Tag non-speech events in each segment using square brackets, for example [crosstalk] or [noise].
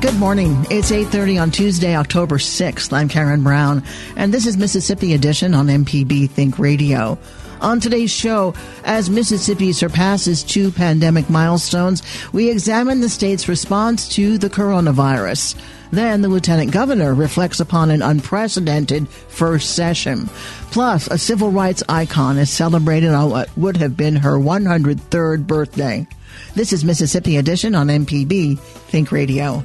Good morning. It's 8:30 on Tuesday, October 6th. I'm Karen Brown, and this is Mississippi Edition on MPB Think Radio. On today's show, as Mississippi surpasses two pandemic milestones, we examine the state's response to the coronavirus. Then the lieutenant governor reflects upon an unprecedented first session. Plus, a civil rights icon is celebrated on what would have been her 103rd birthday. This is Mississippi Edition on MPB Think Radio.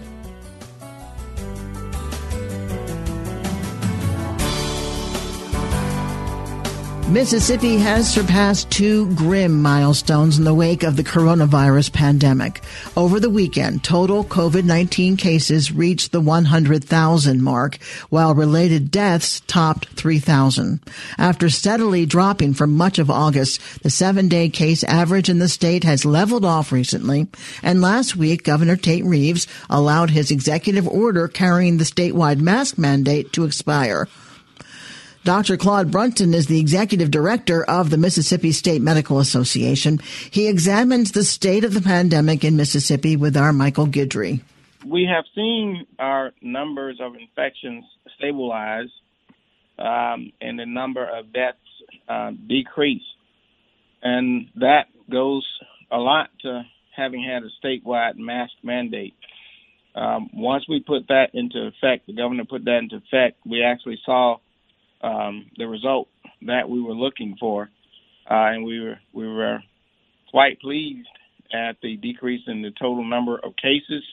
Mississippi has surpassed two grim milestones in the wake of the coronavirus pandemic. Over the weekend, total COVID-19 cases reached the 100,000 mark, while related deaths topped 3,000. After steadily dropping for much of August, the seven-day case average in the state has leveled off recently, and last week, Governor Tate Reeves allowed his executive order carrying the statewide mask mandate to expire. Dr. Claude Brunson is the executive director of the Mississippi State Medical Association. He examines the state of the pandemic in Mississippi with our Michael Guidry. We have seen our numbers of infections stabilize um, and the number of deaths uh, decrease. And that goes a lot to having had a statewide mask mandate. Um, once we put that into effect, the governor put that into effect, we actually saw um, the result that we were looking for, uh, and we were we were quite pleased at the decrease in the total number of cases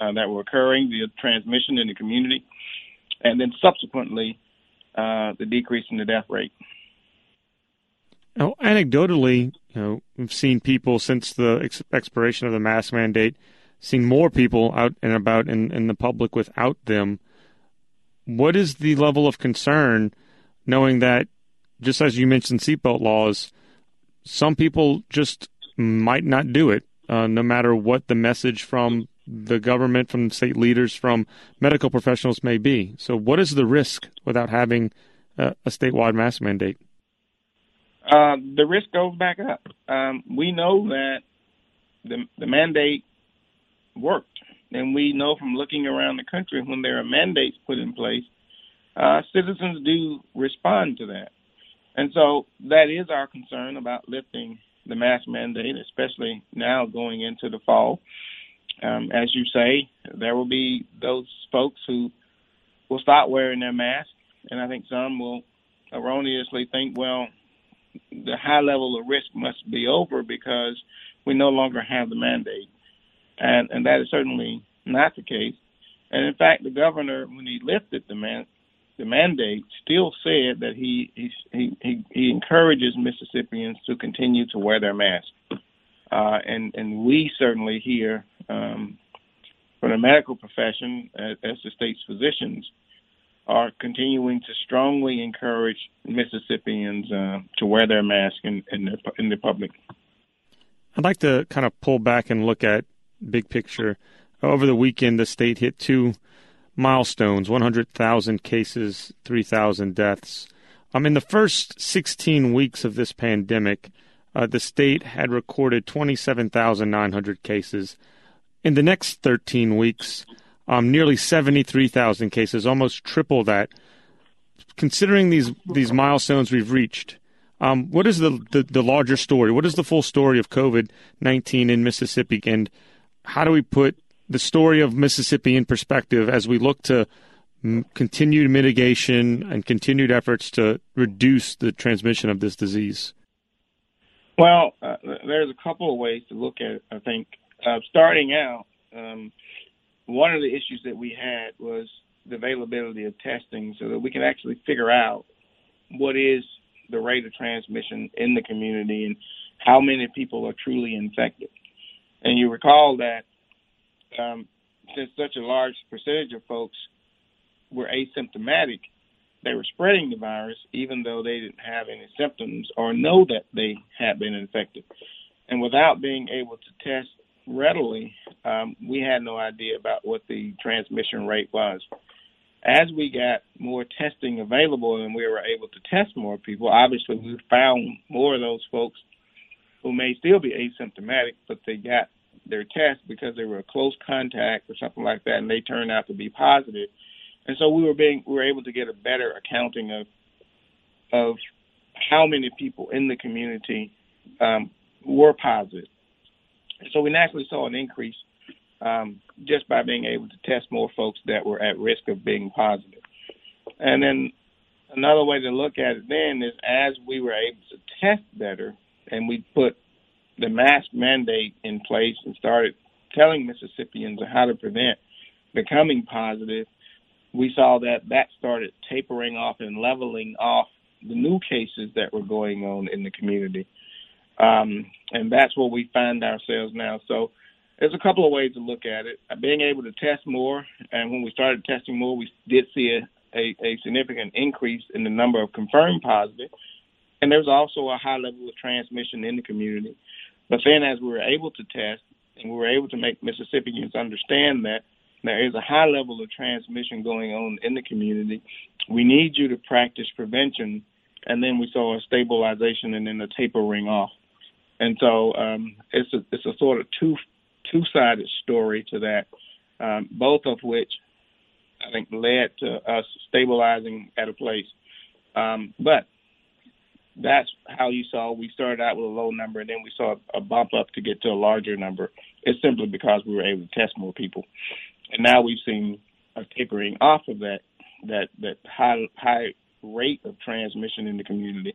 uh, that were occurring, the transmission in the community, and then subsequently uh, the decrease in the death rate. Now, anecdotally, you know, we've seen people since the ex- expiration of the mask mandate, seen more people out and about in, in the public without them. What is the level of concern knowing that, just as you mentioned, seatbelt laws, some people just might not do it, uh, no matter what the message from the government, from state leaders, from medical professionals may be. So, what is the risk without having uh, a statewide mask mandate? Uh, the risk goes back up. Um, we know that the, the mandate worked, and we know from looking around the country when there are mandates put in place uh, citizens do respond to that. And so that is our concern about lifting the mask mandate, especially now going into the fall. Um, as you say, there will be those folks who will stop wearing their mask, and I think some will erroneously think, well, the high level of risk must be over because we no longer have the mandate. And, and that is certainly not the case. And in fact, the governor, when he lifted the man, the mandate still said that he he he he encourages Mississippians to continue to wear their mask, uh, and and we certainly here um, from the medical profession as, as the state's physicians are continuing to strongly encourage Mississippians uh, to wear their mask in, in, the, in the public. I'd like to kind of pull back and look at big picture. Over the weekend, the state hit two milestones 100,000 cases, 3,000 deaths. Um, in the first 16 weeks of this pandemic, uh, the state had recorded 27,900 cases. In the next 13 weeks, um, nearly 73,000 cases, almost triple that. Considering these these milestones we've reached, um, what is the, the, the larger story? What is the full story of COVID 19 in Mississippi? And how do we put the story of Mississippi in perspective as we look to m- continued mitigation and continued efforts to reduce the transmission of this disease? Well, uh, there's a couple of ways to look at it. I think uh, starting out, um, one of the issues that we had was the availability of testing, so that we can actually figure out what is the rate of transmission in the community and how many people are truly infected. And you recall that um, since such a large percentage of folks were asymptomatic, they were spreading the virus even though they didn't have any symptoms or know that they had been infected. And without being able to test readily, um, we had no idea about what the transmission rate was. As we got more testing available and we were able to test more people, obviously we found more of those folks who may still be asymptomatic, but they got their test because they were a close contact or something like that, and they turned out to be positive. And so we were being we were able to get a better accounting of of how many people in the community um, were positive. So we naturally saw an increase um, just by being able to test more folks that were at risk of being positive. And then another way to look at it then is as we were able to test better and we put the mask mandate in place and started telling Mississippians how to prevent becoming positive, we saw that that started tapering off and leveling off the new cases that were going on in the community. Um, and that's where we find ourselves now. So there's a couple of ways to look at it. Being able to test more, and when we started testing more, we did see a, a, a significant increase in the number of confirmed positive. And there's also a high level of transmission in the community. But then, as we were able to test and we were able to make Mississippians understand that there is a high level of transmission going on in the community, we need you to practice prevention. And then we saw a stabilization and then a tapering off. And so um, it's a it's a sort of two two sided story to that, um, both of which I think led to us stabilizing at a place. Um, but that's how you saw we started out with a low number and then we saw a bump up to get to a larger number. It's simply because we were able to test more people, and now we've seen a tapering off of that that that high high rate of transmission in the community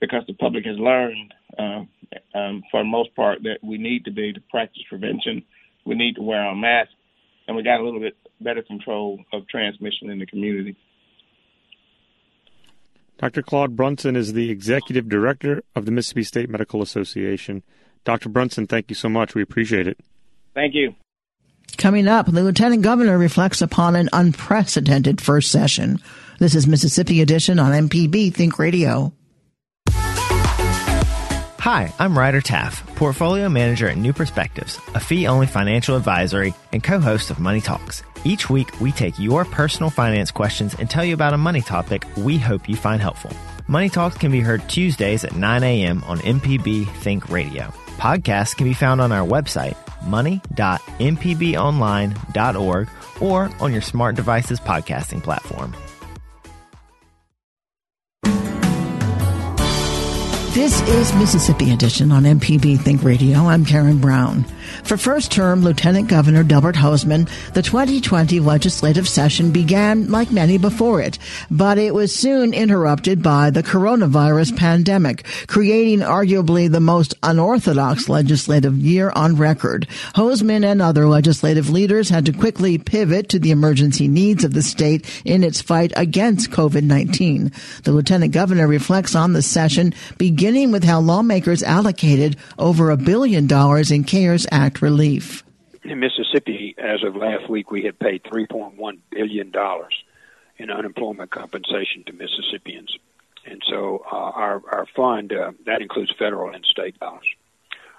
because the public has learned, um, um, for the most part, that we need to be to practice prevention. We need to wear our masks, and we got a little bit better control of transmission in the community. Dr. Claude Brunson is the executive director of the Mississippi State Medical Association. Dr. Brunson, thank you so much. We appreciate it. Thank you. Coming up, the lieutenant governor reflects upon an unprecedented first session. This is Mississippi Edition on MPB Think Radio. Hi, I'm Ryder Taff, portfolio manager at New Perspectives, a fee only financial advisory and co host of Money Talks. Each week, we take your personal finance questions and tell you about a money topic we hope you find helpful. Money Talks can be heard Tuesdays at 9 a.m. on MPB Think Radio. Podcasts can be found on our website, money.mpbonline.org, or on your smart device's podcasting platform. This is Mississippi Edition on MPB Think Radio. I'm Karen Brown. For first term Lieutenant Governor Delbert Hosemann, the 2020 legislative session began like many before it, but it was soon interrupted by the coronavirus pandemic, creating arguably the most unorthodox legislative year on record. Hosemann and other legislative leaders had to quickly pivot to the emergency needs of the state in its fight against COVID-19. The Lieutenant Governor reflects on the session, beginning with how lawmakers allocated over a billion dollars in CARES relief. In Mississippi, as of last week, we had paid $3.1 billion in unemployment compensation to Mississippians. And so uh, our our fund uh, that includes federal and state dollars.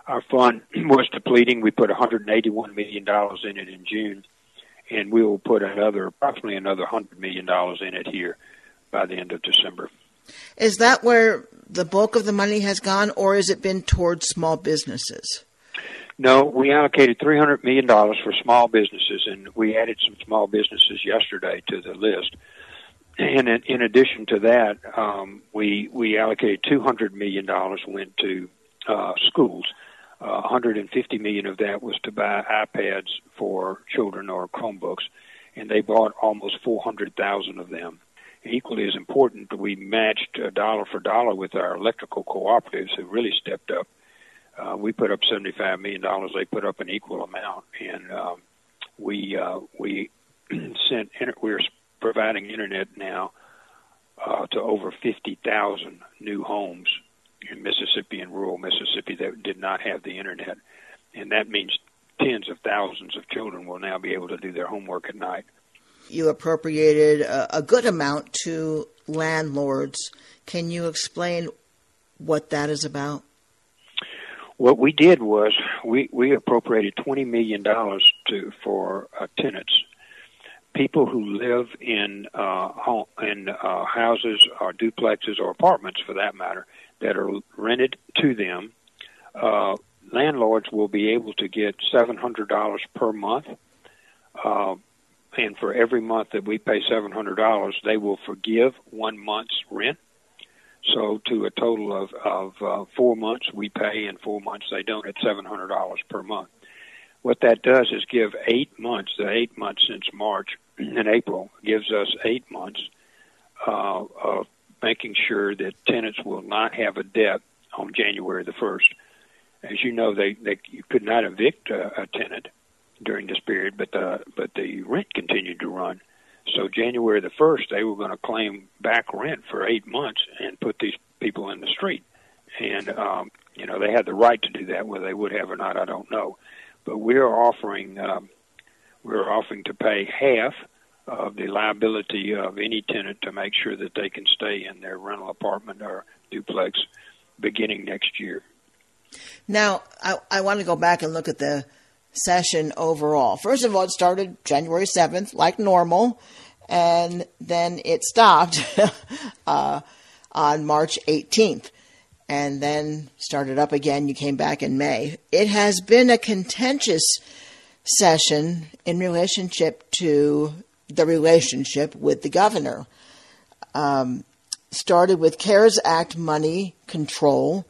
Our fund [clears throat] was depleting. We put 181 million dollars in it in June, and we will put another approximately another 100 million dollars in it here by the end of December. Is that where the bulk of the money has gone, or has it been towards small businesses? No, we allocated $300 million for small businesses, and we added some small businesses yesterday to the list. And in, in addition to that, um, we we allocated $200 million went to uh, schools. Uh, 150 million of that was to buy iPads for children or Chromebooks, and they bought almost 400,000 of them equally as important, we matched uh, dollar for dollar with our electrical cooperatives who really stepped up. Uh, we put up $75 million. They put up an equal amount. And um, we, uh, we [clears throat] sent, we're providing internet now uh, to over 50,000 new homes in Mississippi and rural Mississippi that did not have the internet. And that means tens of thousands of children will now be able to do their homework at night you appropriated a, a good amount to landlords. Can you explain what that is about? What we did was we, we appropriated twenty million dollars to for uh, tenants, people who live in uh, home, in uh, houses or duplexes or apartments, for that matter, that are rented to them. Uh, landlords will be able to get seven hundred dollars per month. Uh, and for every month that we pay seven hundred dollars, they will forgive one month's rent. So to a total of of uh, four months we pay, and four months they don't at seven hundred dollars per month. What that does is give eight months. The eight months since March and April gives us eight months uh, of making sure that tenants will not have a debt on January the first. As you know, they, they you could not evict a, a tenant during this period, but the but the rent continued to run. So January the first, they were going to claim back rent for eight months and put these people in the street. And um, you know they had the right to do that. Whether they would have or not, I don't know. But we're offering um, we're offering to pay half of the liability of any tenant to make sure that they can stay in their rental apartment or duplex beginning next year. Now, I, I want to go back and look at the session overall. First of all, it started January 7th, like normal, and then it stopped [laughs] uh, on March 18th, and then started up again. You came back in May. It has been a contentious session in relationship to the relationship with the governor. Um, started with CARES Act money control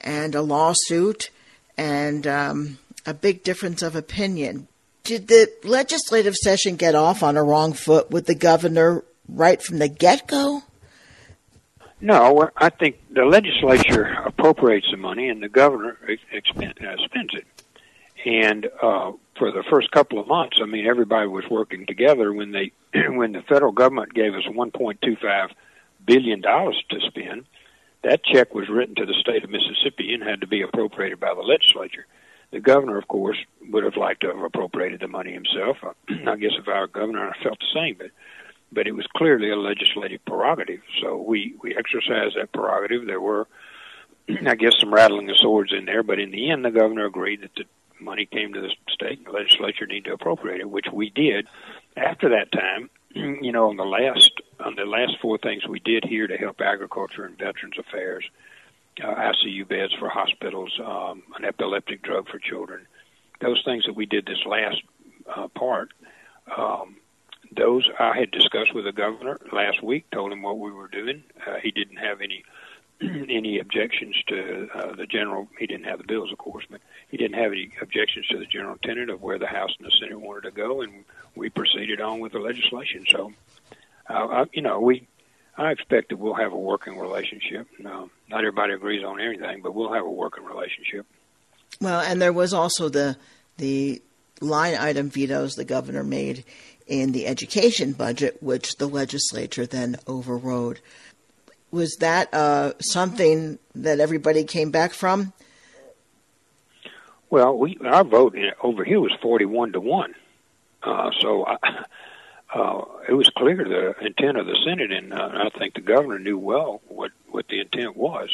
and a lawsuit and um, a big difference of opinion. Did the legislative session get off on a wrong foot with the governor right from the get go? No, I think the legislature appropriates the money and the governor uh, spends it. And uh, for the first couple of months, I mean, everybody was working together. When they, [clears throat] when the federal government gave us 1.25 billion dollars to spend, that check was written to the state of Mississippi and had to be appropriated by the legislature. The governor, of course, would have liked to have appropriated the money himself. [clears throat] I guess if I were governor, I felt the same, but but it was clearly a legislative prerogative. So we we exercised that prerogative. There were, [clears throat] I guess, some rattling of swords in there, but in the end, the governor agreed that the money came to the state the legislature need to appropriate it, which we did. After that time, [clears throat] you know, on the last on the last four things we did here to help agriculture and veterans affairs, uh, ICU beds for hospitals, um, an epileptic drug for children. Those things that we did this last uh, part, um, those I had discussed with the governor last week. Told him what we were doing. Uh, he didn't have any [clears throat] any objections to uh, the general. He didn't have the bills, of course, but he didn't have any objections to the general tenet of where the House and the Senate wanted to go, and we proceeded on with the legislation. So, uh, I, you know, we I expect that we'll have a working relationship. No, not everybody agrees on everything, but we'll have a working relationship. Well, and there was also the the line item vetoes the governor made in the education budget, which the legislature then overrode. Was that uh, something that everybody came back from? Well, we our vote over here was forty-one to one, uh, so I, [laughs] uh, it was clear the intent of the Senate, and uh, I think the governor knew well what what the intent was.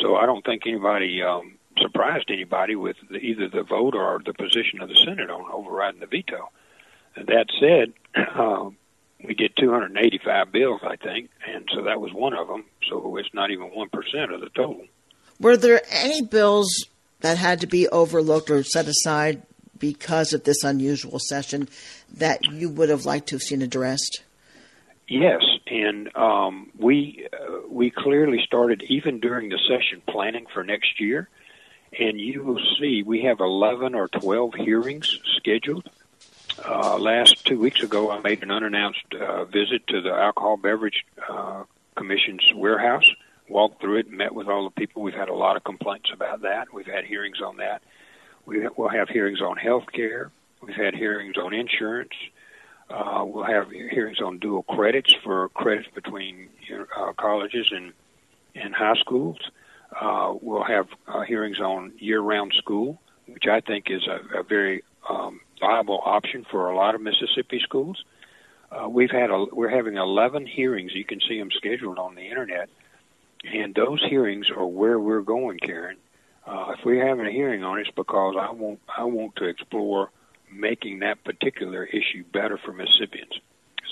So I don't think anybody um, surprised anybody with the, either the vote or the position of the Senate on overriding the veto. And that said, [clears throat] uh, we did 285 bills, I think, and so that was one of them. So it's not even one percent of the total. Were there any bills that had to be overlooked or set aside because of this unusual session that you would have liked to have seen addressed? Yes, and um, we uh, we clearly started even during the session planning for next year, and you will see we have eleven or twelve hearings scheduled. Uh, last two weeks ago, I made an unannounced uh, visit to the Alcohol Beverage uh, Commission's warehouse, walked through it, met with all the people. We've had a lot of complaints about that. We've had hearings on that. We will have hearings on health care. We've had hearings on insurance. Uh, we'll have hearings on dual credits for credits between uh, colleges and and high schools. Uh, we'll have uh, hearings on year-round school, which I think is a, a very um, viable option for a lot of Mississippi schools. Uh, we've had a, we're having 11 hearings. You can see them scheduled on the internet, and those hearings are where we're going, Karen. Uh, if we're having a hearing on it, it's because I want I want to explore making that particular issue better for Mississippians.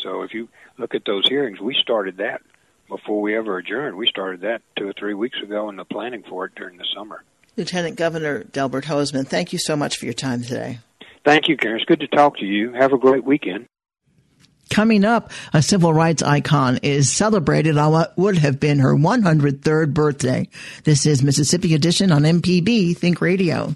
So if you look at those hearings, we started that before we ever adjourned. We started that two or three weeks ago in the planning for it during the summer. Lieutenant Governor Delbert Hosemann, thank you so much for your time today. Thank you, Karen. It's good to talk to you. Have a great weekend. Coming up, a civil rights icon is celebrated on what would have been her 103rd birthday. This is Mississippi Edition on MPB Think Radio.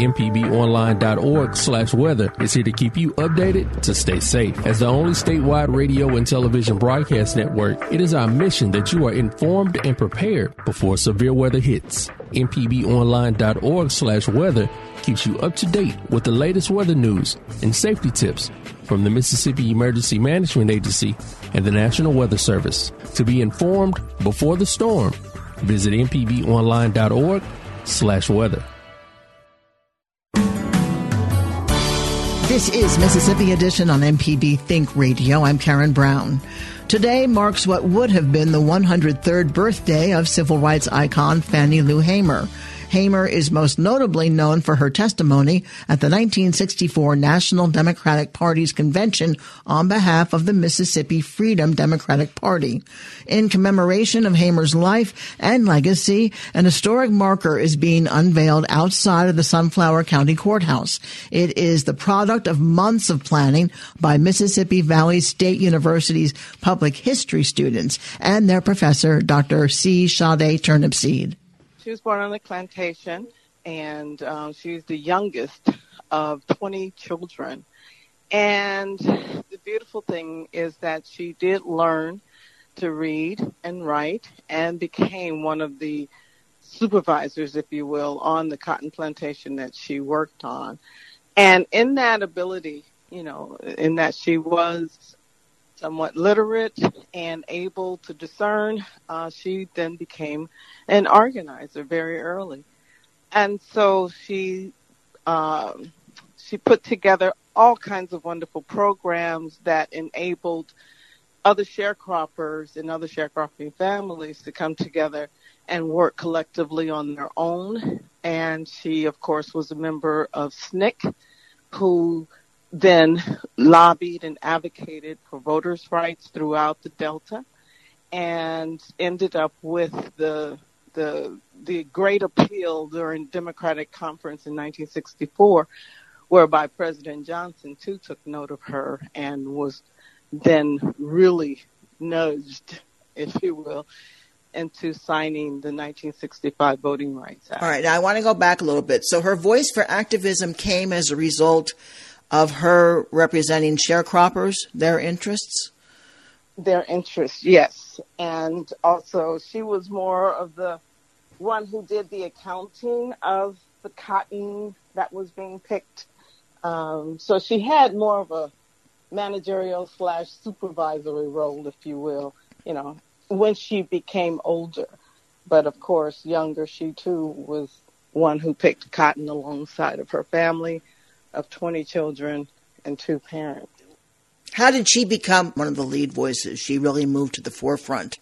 MPBOnline.org slash weather is here to keep you updated to stay safe. As the only statewide radio and television broadcast network, it is our mission that you are informed and prepared before severe weather hits. MPBOnline.org slash weather keeps you up to date with the latest weather news and safety tips from the Mississippi Emergency Management Agency and the National Weather Service. To be informed before the storm, visit mpbonline.org slash weather. This is Mississippi Edition on MPB Think Radio. I'm Karen Brown. Today marks what would have been the 103rd birthday of civil rights icon Fannie Lou Hamer. Hamer is most notably known for her testimony at the 1964 National Democratic Party's convention on behalf of the Mississippi Freedom Democratic Party. In commemoration of Hamer's life and legacy, an historic marker is being unveiled outside of the Sunflower County Courthouse. It is the product of months of planning by Mississippi Valley State University's public history students and their professor, Dr. C. Sade Turnipseed. She was born on the plantation, and um, she's the youngest of 20 children. And the beautiful thing is that she did learn to read and write and became one of the supervisors, if you will, on the cotton plantation that she worked on. And in that ability, you know, in that she was somewhat literate and able to discern, uh, she then became an organizer very early. And so she um, she put together all kinds of wonderful programs that enabled other sharecroppers and other sharecropping families to come together and work collectively on their own. And she, of course, was a member of SNCC, who then lobbied and advocated for voters' rights throughout the Delta and ended up with the the the great appeal during Democratic conference in 1964, whereby President Johnson too took note of her and was then really nudged, if you will, into signing the 1965 Voting Rights Act. All right, now I want to go back a little bit. So her voice for activism came as a result of her representing sharecroppers, their interests? Their interests, yes. And also, she was more of the one who did the accounting of the cotton that was being picked. Um, so she had more of a managerial slash supervisory role, if you will, you know, when she became older. But of course, younger, she too was one who picked cotton alongside of her family of 20 children and two parents. How did she become one of the lead voices? She really moved to the forefront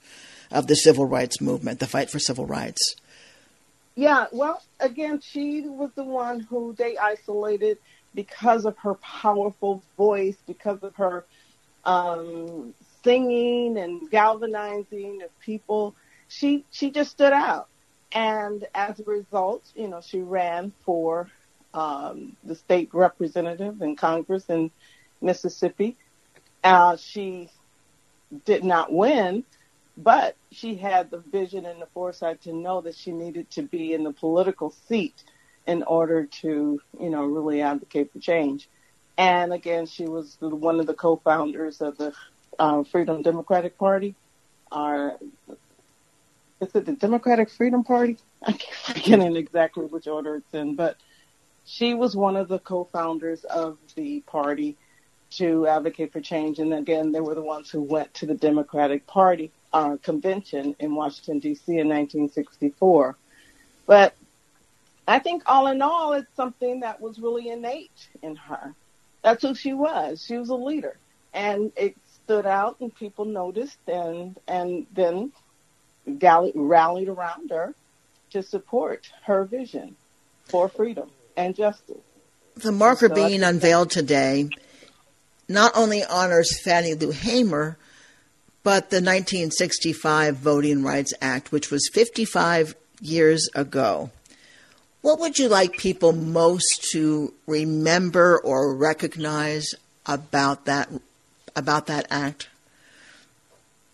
of the civil rights movement, the fight for civil rights. Yeah, well, again, she was the one who they isolated because of her powerful voice, because of her um, singing and galvanizing of people. She she just stood out, and as a result, you know, she ran for um, the state representative in Congress in Mississippi. Uh, she did not win, but she had the vision and the foresight to know that she needed to be in the political seat in order to, you know, really advocate for change. And again, she was one of the co-founders of the uh, Freedom Democratic Party. Or is it the Democratic Freedom Party? I can't [laughs] forgetting exactly which order it's in, but she was one of the co-founders of the party to advocate for change. And again, they were the ones who went to the Democratic Party uh, convention in Washington, D.C. in 1964. But I think all in all, it's something that was really innate in her. That's who she was. She was a leader. And it stood out and people noticed and, and then rallied around her to support her vision for freedom and justice. The marker so being unveiled today not only honors Fannie Lou Hamer, but the 1965 Voting Rights Act, which was 55 years ago. What would you like people most to remember or recognize about that about that act?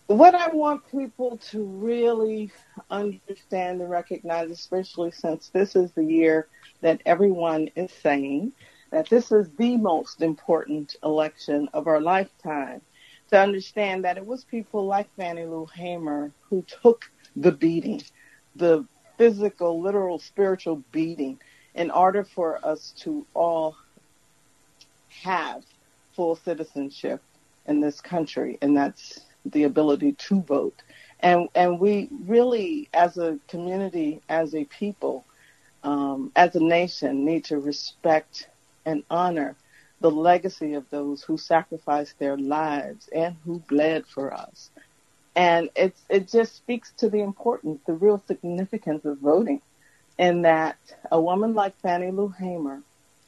What I want people to really understand and recognize, especially since this is the year that everyone is saying that this is the most important election of our lifetime. To understand that it was people like Fannie Lou Hamer who took the beating, the physical, literal, spiritual beating, in order for us to all have full citizenship in this country, and that's the ability to vote. And and we really, as a community, as a people, um, as a nation, need to respect and honor the legacy of those who sacrificed their lives and who bled for us. And it's, it just speaks to the importance, the real significance of voting in that a woman like Fannie Lou Hamer,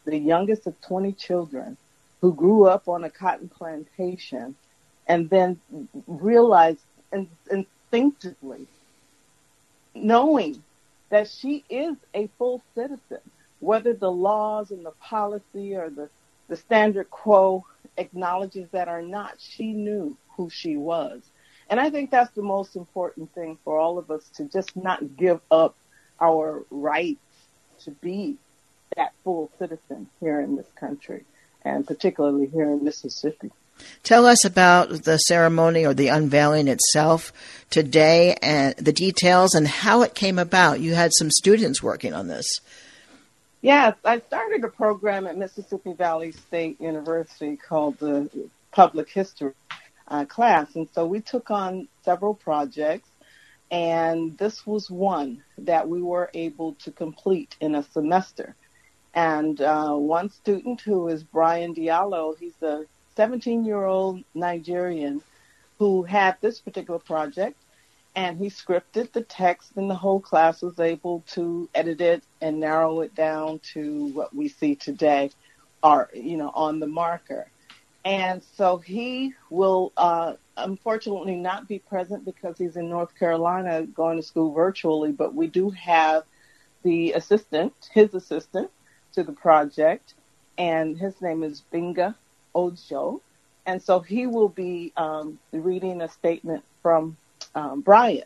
the youngest of 20 children, who grew up on a cotton plantation and then realized instinctively, knowing that she is a full citizen, whether the laws and the policy or the, the standard quo acknowledges that or not, she knew who she was. And I think that's the most important thing for all of us to just not give up our rights to be that full citizen here in this country and particularly here in Mississippi. Tell us about the ceremony or the unveiling itself today and the details and how it came about. You had some students working on this. Yes, I started a program at Mississippi Valley State University called the Public History uh, class. And so we took on several projects, and this was one that we were able to complete in a semester. And uh, one student who is Brian Diallo, he's a 17 year old Nigerian who had this particular project and he scripted the text and the whole class was able to edit it and narrow it down to what we see today are you know on the marker. And so he will uh, unfortunately not be present because he's in North Carolina going to school virtually, but we do have the assistant, his assistant to the project, and his name is Binga Ojo. And so he will be um, reading a statement from um, Brian.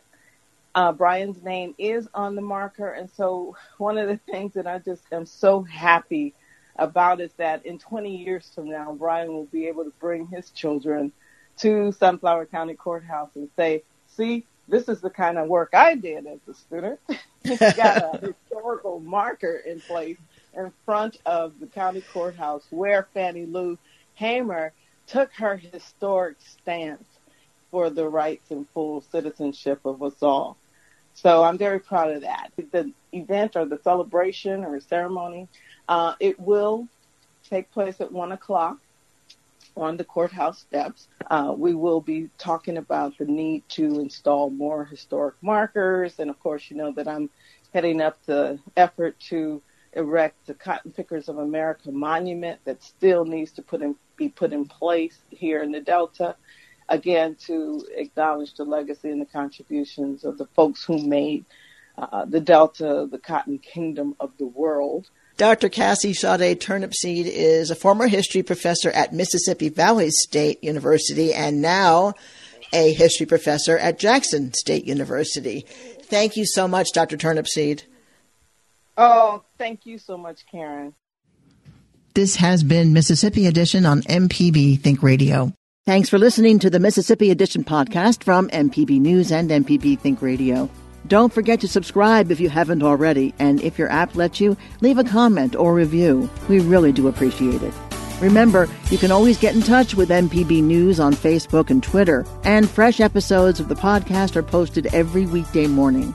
Uh, Brian's name is on the marker. And so one of the [laughs] things that I just am so happy about is that in 20 years from now, Brian will be able to bring his children to Sunflower County Courthouse and say, see, this is the kind of work I did as a student. [laughs] He's got a [laughs] historical marker in place in front of the county courthouse where Fannie Lou Hamer took her historic stance for the rights and full citizenship of us all. So I'm very proud of that. The event or the celebration or ceremony uh, it will take place at one o'clock on the courthouse steps. Uh, we will be talking about the need to install more historic markers. And of course, you know that I'm heading up the effort to erect the Cotton Pickers of America monument that still needs to put in, be put in place here in the Delta. Again, to acknowledge the legacy and the contributions of the folks who made uh, the Delta the cotton kingdom of the world. Dr. Cassie Sade Turnipseed is a former history professor at Mississippi Valley State University and now a history professor at Jackson State University. Thank you so much, Dr. Turnipseed. Oh, thank you so much, Karen. This has been Mississippi Edition on MPB Think Radio. Thanks for listening to the Mississippi Edition podcast from MPB News and MPB Think Radio. Don't forget to subscribe if you haven't already, and if your app lets you, leave a comment or review. We really do appreciate it. Remember, you can always get in touch with MPB News on Facebook and Twitter, and fresh episodes of the podcast are posted every weekday morning.